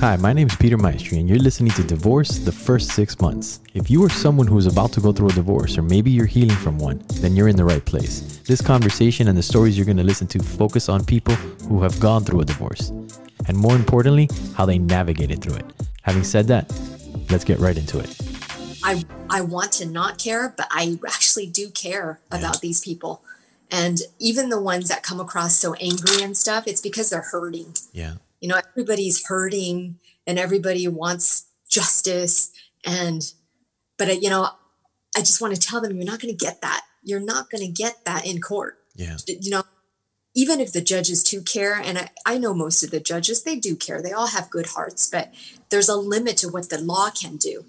Hi, my name is Peter Maestri, and you're listening to Divorce the First Six Months. If you are someone who is about to go through a divorce, or maybe you're healing from one, then you're in the right place. This conversation and the stories you're going to listen to focus on people who have gone through a divorce, and more importantly, how they navigated through it. Having said that, let's get right into it. I I want to not care, but I actually do care Yeah. about these people. And even the ones that come across so angry and stuff, it's because they're hurting. Yeah. You know, everybody's hurting and everybody wants justice and but uh, you know, I just want to tell them you're not going to get that. You're not going to get that in court. Yeah. You know, even if the judges do care, and I, I know most of the judges, they do care. They all have good hearts, but there's a limit to what the law can do.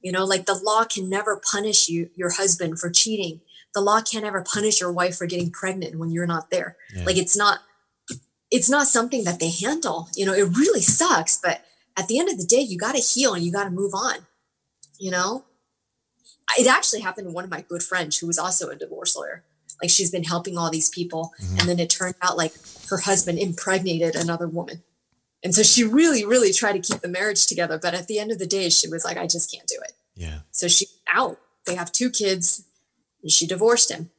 You know, like the law can never punish you, your husband for cheating. The law can't ever punish your wife for getting pregnant when you're not there. Yeah. Like it's not, it's not something that they handle. You know, it really sucks, but at the end of the day, you got to heal and you got to move on. You know, it actually happened to one of my good friends who was also a divorce lawyer. Like she's been helping all these people, Mhm. and then it turned out like her husband impregnated another woman. And so she really, really tried to keep the marriage together. But at the end of the day, she was like, I just can't do it. Yeah. So she out. They have two kids and she divorced him.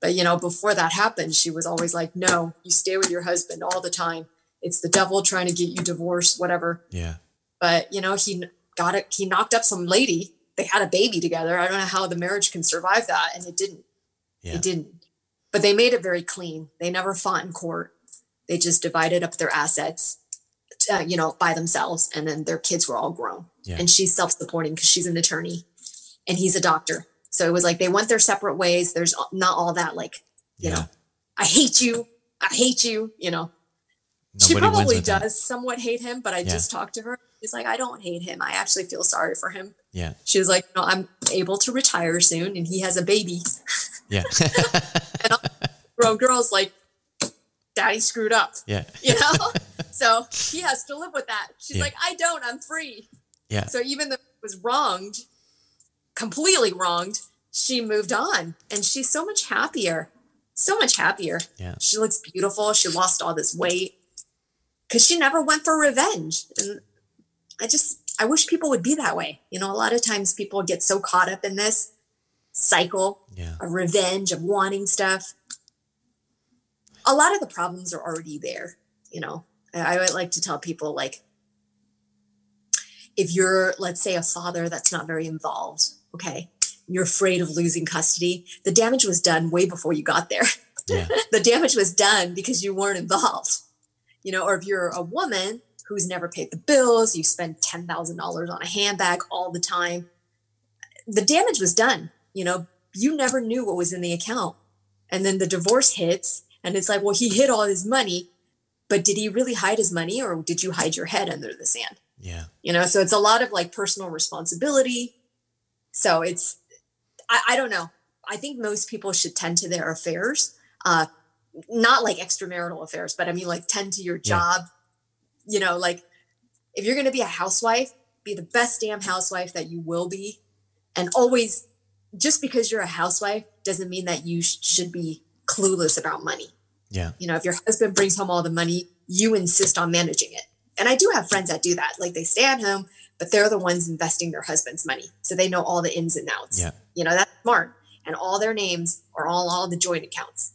But you know, before that happened, she was always like, No, you stay with your husband all the time. It's the devil trying to get you divorced, whatever. Yeah. But you know, he got it, he knocked up some lady. They had a baby together. I don't know how the marriage can survive that. And it didn't. Yeah. It didn't. But they made it very clean. They never fought in court. They just divided up their assets, uh, you know, by themselves. And then their kids were all grown. Yeah. And she's self supporting because she's an attorney and he's a doctor. So it was like they went their separate ways. There's not all that, like, you Yeah. know, I hate you. I hate you. You know, she Nobody wins probably with that. does somewhat hate him, but I Yeah. just talked to her. She's like, I don't hate him. I actually feel sorry for him. Yeah. She was like, no, I'm able to retire soon and he has a baby. Yeah. Grown girl's like, daddy screwed up, yeah. you know? so he has to live with that. She's Yeah. like, I don't, I'm free. Yeah. So even though it was wronged, completely wronged, she moved on and she's so much happier. So much happier. Yeah. She looks beautiful. She lost all this weight because she never went for revenge. And I just, I wish people would be that way. You know, a lot of times people get so caught up in this cycle Yeah. of revenge, of wanting stuff. A lot of the problems are already there. You know, I I would like to tell people like, if you're, let's say, a father that's not very involved, okay, you're afraid of losing custody, the damage was done way before you got there. Yeah. the damage was done because you weren't involved. You know, or if you're a woman who's never paid the bills, you spend $10,000 on a handbag all the time, the damage was done. You know, you never knew what was in the account. And then the divorce hits, and it's like, well, he hid all his money, but did he really hide his money or did you hide your head under the sand? Yeah. you know so it's a lot of like personal responsibility so it's I, I don't know. I think most people should tend to their affairs uh not like extramarital affairs but i mean like tend to your Yeah. job. You know like if you're going to be a housewife be the best damn housewife that you will be. And always just because you're a housewife doesn't mean that you sh- should be clueless about money. Yeah. you know if your husband brings home all the money you insist on managing it. And i do have friends that do that. Like they stay at home but they're the ones investing their husband's money. So they know all the ins and outs. Yeah. you know that's smart. And all their names are all all the joint accounts.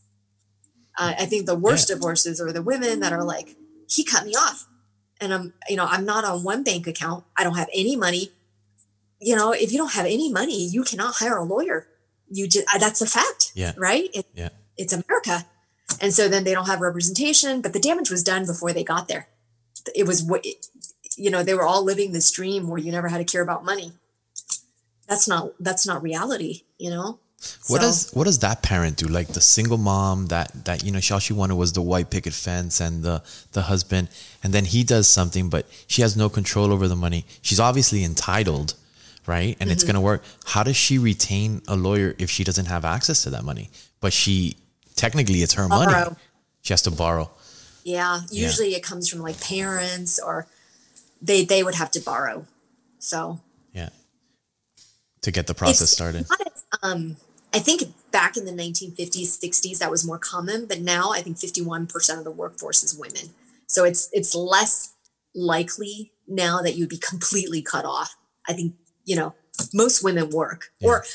Uh, i think the worst divorces are the women that are like he cut me off. And i'm you know i'm not on one bank account. I don't have any money. You know if you don't have any money you cannot hire a lawyer. You just that's a fact Yeah. right? It, Yeah. it's america. And so then they don't have representation but the damage was done before they got there. It was what you know they were all living this dream where you never had to care about money that's not that's not reality you know What So- does what does that parent do? Like the single mom that that you know, she all she wanted was the white picket fence and the the husband, and then he does something, but she has no control over the money. She's obviously entitled, right? And Mm-hmm. it's gonna work. How does she retain a lawyer if she doesn't have access to that money? But she technically it's her money. She has to borrow. yeah Yeah. usually it comes from like parents or they they would have to borrow so Yeah. To get the process It's started. um, I think back in the 1950s, 60s, that was more common, but now I think 51% of the workforce is women. So it's it's less likely now that you'd be completely cut off. I think, you know, most women work Yeah. or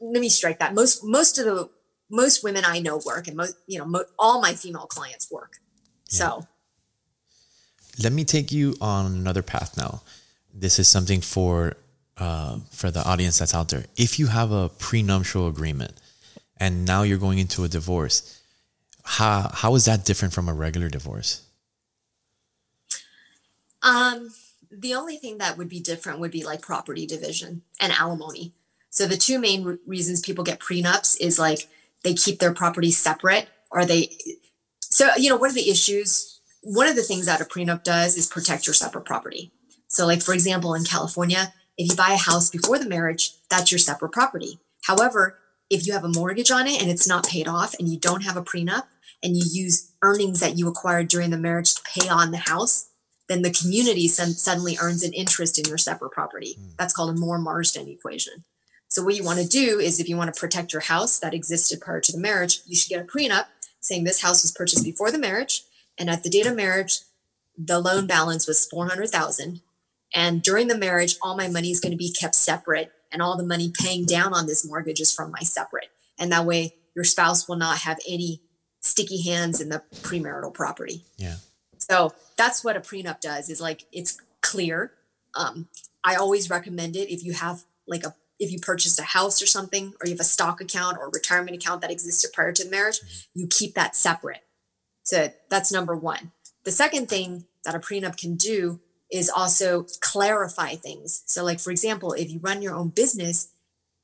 let me strike that. Most, most of the, most women I know work and most, you know, mo- all my female clients work. So let me take you on another path now. This is something for uh, for the audience that's out there. If you have a prenuptial agreement and now you're going into a divorce, how how is that different from a regular divorce? Um, the only thing that would be different would be like property division and alimony. So the two main re- reasons people get prenups is like they keep their property separate or they so you know what are the issues one of the things that a prenup does is protect your separate property. So like for example in california if you buy a house before the marriage that's your separate property. However if you have a mortgage on it and it's not paid off and you don't have a prenup and you use earnings that you acquired during the marriage to pay on the house then the community suddenly earns an interest in your separate property. Hmm. That's called a moore marsden equation. So what you want to do is if you want to protect your house that existed prior to the marriage, you should get a prenup saying this house was purchased before the marriage and at the date of marriage the loan balance was 400,000 and during the marriage all my money is going to be kept separate and all the money paying down on this mortgage is from my separate. And that way your spouse will not have any sticky hands in the premarital property. Yeah. So that's what a prenup does is like it's clear. Um, I always recommend it if you have like a if you purchased a house or something, or you have a stock account or retirement account that existed prior to the marriage, you keep that separate. So that's number one. The second thing that a prenup can do is also clarify things. So, like for example, if you run your own business,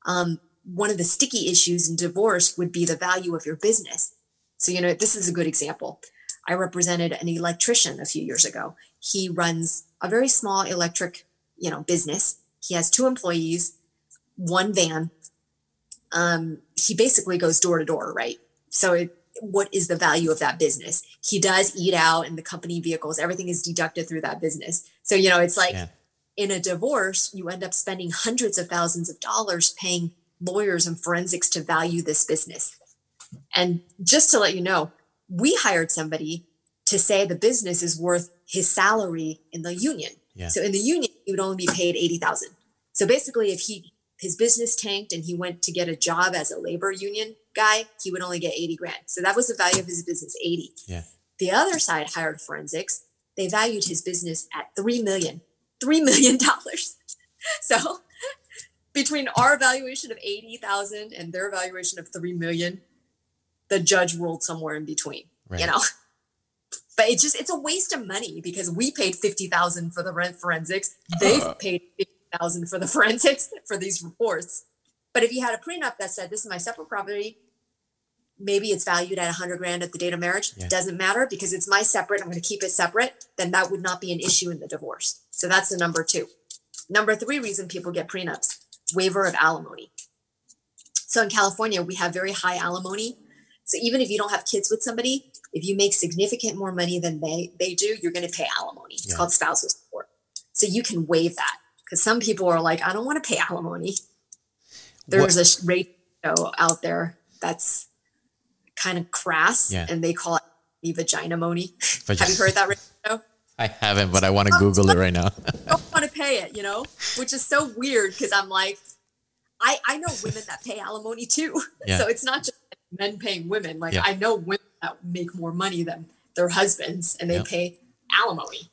um, one of the sticky issues in divorce would be the value of your business. So, you know, this is a good example. I represented an electrician a few years ago. He runs a very small electric, you know, business. He has two employees, one van. Um, he basically goes door to door, right? So, it, what is the value of that business? He does eat out in the company vehicles. Everything is deducted through that business. So, you know, it's like Yeah. in a divorce, you end up spending hundreds of thousands of dollars paying lawyers and forensics to value this business. And just to let you know, we hired somebody to say the business is worth his salary in the union. Yeah. So in the union, he would only be paid 80,000. So basically if he his business tanked and he went to get a job as a labor union guy, he would only get 80 grand. So that was the value of his business, 80. Yeah. The other side hired forensics. They valued his business at 3 million. 3 million dollars. So between our valuation of 80,000 and their valuation of 3 million, the judge ruled somewhere in between, Right. you know. But it's just it's a waste of money because we paid 50,000 for the rent forensics. They've uh. paid 50,000 for the forensics for these reports. But if you had a prenup that said this is my separate property, maybe it's valued at a 100 grand at the date of marriage, Yeah. doesn't matter because it's my separate, I'm going to keep it separate, then that would not be an issue in the divorce. So that's the number 2. Number 3 reason people get prenups, waiver of alimony. So in California, we have very high alimony. So even if you don't have kids with somebody, if you make significant more money than they they do, you're going to pay alimony. It's Yeah. called spousal support. So you can waive that because some people are like, I don't want to pay alimony. There's a ratio out there that's kind of crass, Yeah. and they call it the vagina money. Have you heard that ratio? I haven't, but I want to Google it right now. don't want to pay it, you know, which is so weird because I'm like, I I know women that pay alimony too, Yeah. so it's not just men paying women. Like Yeah. I know women that make more money than their husbands, and they pay alimony.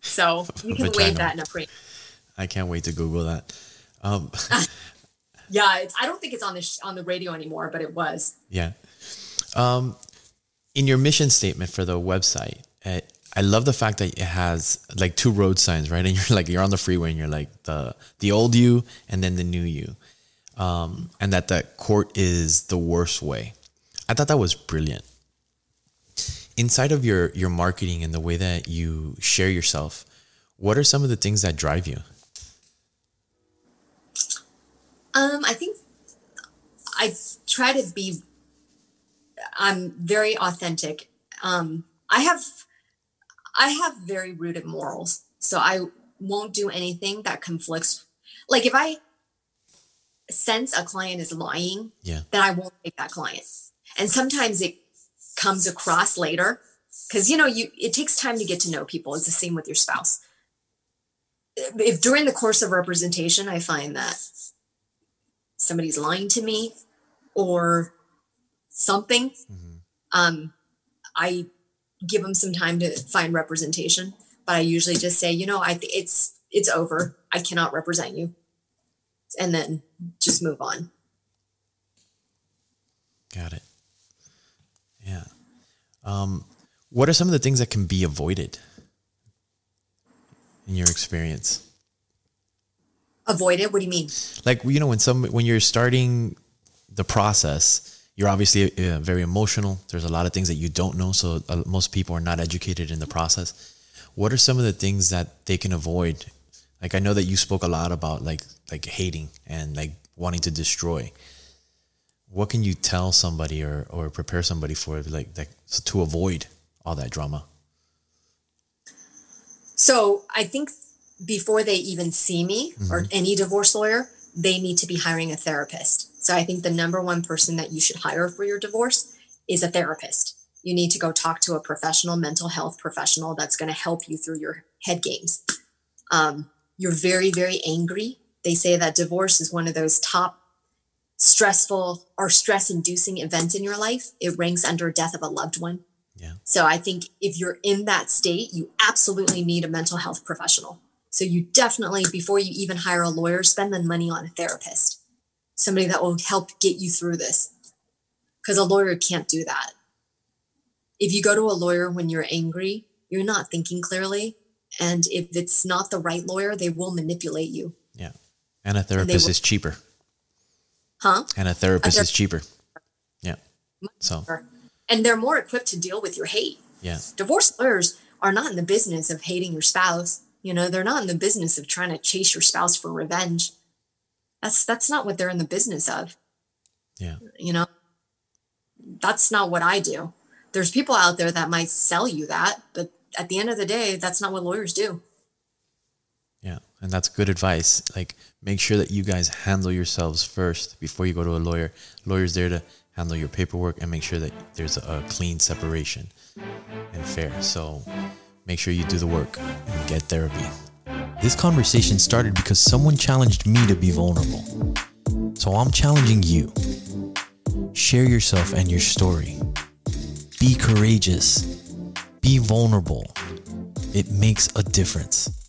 So you can waive that in a pre. I can't wait to Google that. Um, Yeah, it's, I don't think it's on the sh- on the radio anymore, but it was. yeah. Um, in your mission statement for the website, uh, I love the fact that it has like two road signs, right? And you're like you're on the freeway, and you're like the the old you and then the new you, um, and that the court is the worst way. I thought that was brilliant. Inside of your your marketing and the way that you share yourself, what are some of the things that drive you? Um, I think I try to be. I'm very authentic. Um, I have, I have very rooted morals, so I won't do anything that conflicts. Like if I sense a client is lying, Yeah. then I won't take that client. And sometimes it comes across later. Because you know you it takes time to get to know people. It's the same with your spouse. If during the course of representation i find that somebody's lying to me or something mm-hmm. um i give them some time to find representation. But i usually just say you know i think it's it's over. I cannot represent you. And then just move on. Got it um what are some of the things that can be avoided in your experience? Avoided? What do you mean? Like you know, when some when you're starting the process, you're obviously uh, very emotional. There's a lot of things that you don't know, so uh, most people are not educated in the process. What are some of the things that they can avoid? Like I know that you spoke a lot about like like hating and like wanting to destroy. What can you tell somebody or or prepare somebody for like that to avoid all that drama? So I think before they even see me mm-hmm. or any divorce lawyer, they need to be hiring a therapist. So I think the number one person that you should hire for your divorce is a therapist. You need to go talk to a professional mental health professional that's going to help you through your head games. Um, you're very, very angry. They say that divorce is one of those top stressful or stress inducing events in your life. It ranks under death of a loved one. Yeah. So I think if you're in that state, you absolutely need a mental health professional. So you definitely, before you even hire a lawyer, spend the money on a therapist, somebody that will help get you through this. Because a lawyer can't do that. If you go to a lawyer when you're angry, you're not thinking clearly. And if it's not the right lawyer, they will manipulate you. Yeah. And a therapist and is cheaper. Huh? And a therapist a ther- is cheaper. Yeah. So and they're more equipped to deal with your hate. Yeah. Divorce lawyers are not in the business of hating your spouse. You know, they're not in the business of trying to chase your spouse for revenge. That's that's not what they're in the business of. Yeah. You know, that's not what I do. There's people out there that might sell you that, but at the end of the day, that's not what lawyers do. Yeah, and that's good advice. Like make sure that you guys handle yourselves first before you go to a lawyer. Lawyer's there to handle your paperwork and make sure that there's a clean separation and fair. So make sure you do the work and get therapy. This conversation started because someone challenged me to be vulnerable. So I'm challenging you. Share yourself and your story. Be courageous. Be vulnerable. It makes a difference.